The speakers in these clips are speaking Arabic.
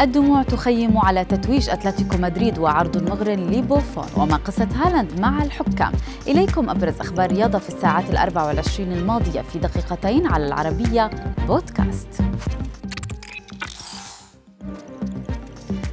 الدموع تخيم على تتويج أتلتيكو مدريد وعرض مغر لبوفون وما قصة هالاند مع الحكام. إليكم أبرز أخبار رياضة في الساعات الأربع والعشرين الماضية في دقيقتين على العربية بودكاست.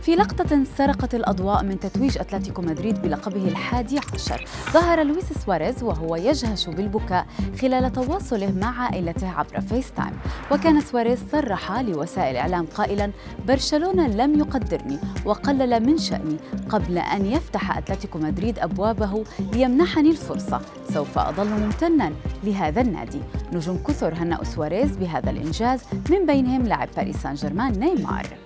في لقطة سرقت الأضواء من تتويج أتلتيكو مدريد بلقبه الحادي عشر. ظهر لويس سواريز وهو يجهش بالبكاء خلال تواصله مع عائلته عبر FaceTime. وكان سواريز صرح لوسائل الإعلام قائلا برشلونة لم يقدرني وقلل من شأني قبل أن يفتح أتلتيكو مدريد أبوابه ليمنحني الفرصة. سوف أظل ممتنا لهذا النادي. نجوم كثر هنأوا سواريز بهذا الإنجاز من بينهم لاعب باريس سان جيرمان نيمار.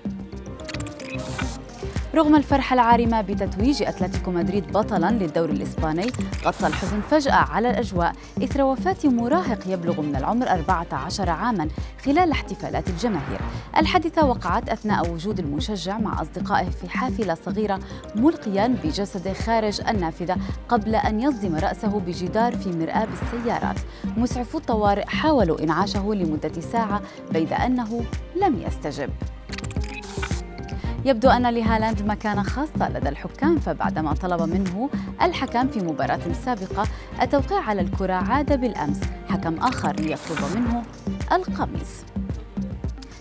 رغم الفرحة العارمة بتتويج أتلتيكو مدريد بطلاً للدوري الإسباني غطى الحزن فجأة على الأجواء إثر وفاة مراهق يبلغ من العمر 14 عاماً خلال احتفالات الجماهير. الحادثة وقعت أثناء وجود المشجع مع أصدقائه في حافلة صغيرة ملقياً بجسده خارج النافذة قبل أن يصدم رأسه بجدار في مرآة بالسيارات مسعفو الطوارئ حاولوا إنعاشه لمدة ساعة بيد أنه لم يستجب. يبدو أن لهالاند مكانة خاصة لدى الحكام فبعدما طلب منه الحكم في مباراة سابقة التوقيع على الكرة عاد بالأمس. حكم آخر ليطلب منه القميص.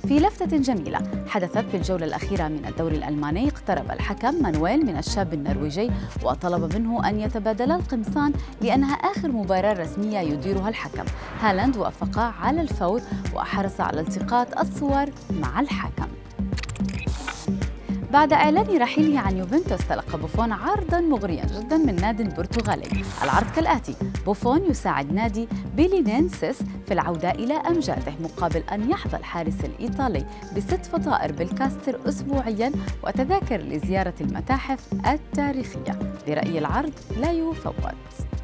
في لفتة جميلة حدثت بالجولة الأخيرة من الدوري الألماني اقترب الحكم مانويل من الشاب النرويجي وطلب منه أن يتبادل القمصان لأنها آخر مباراة رسمية يديرها الحكم. هالاند وافق على الفور وحرص على التقاط الصور مع الحكم. بعد إعلان رحيله عن يوفنتوس تلقى بوفون عرضا مغريا جدا من نادي برتغالي. العرض كالآتي بوفون يساعد نادي بيلينينسيس في العودة إلى أمجاده مقابل أن يحظى الحارس الإيطالي بست فطائر بالكاسترد أسبوعيا وتذاكر لزيارة المتاحف التاريخية. برأي العرض لا يفوت.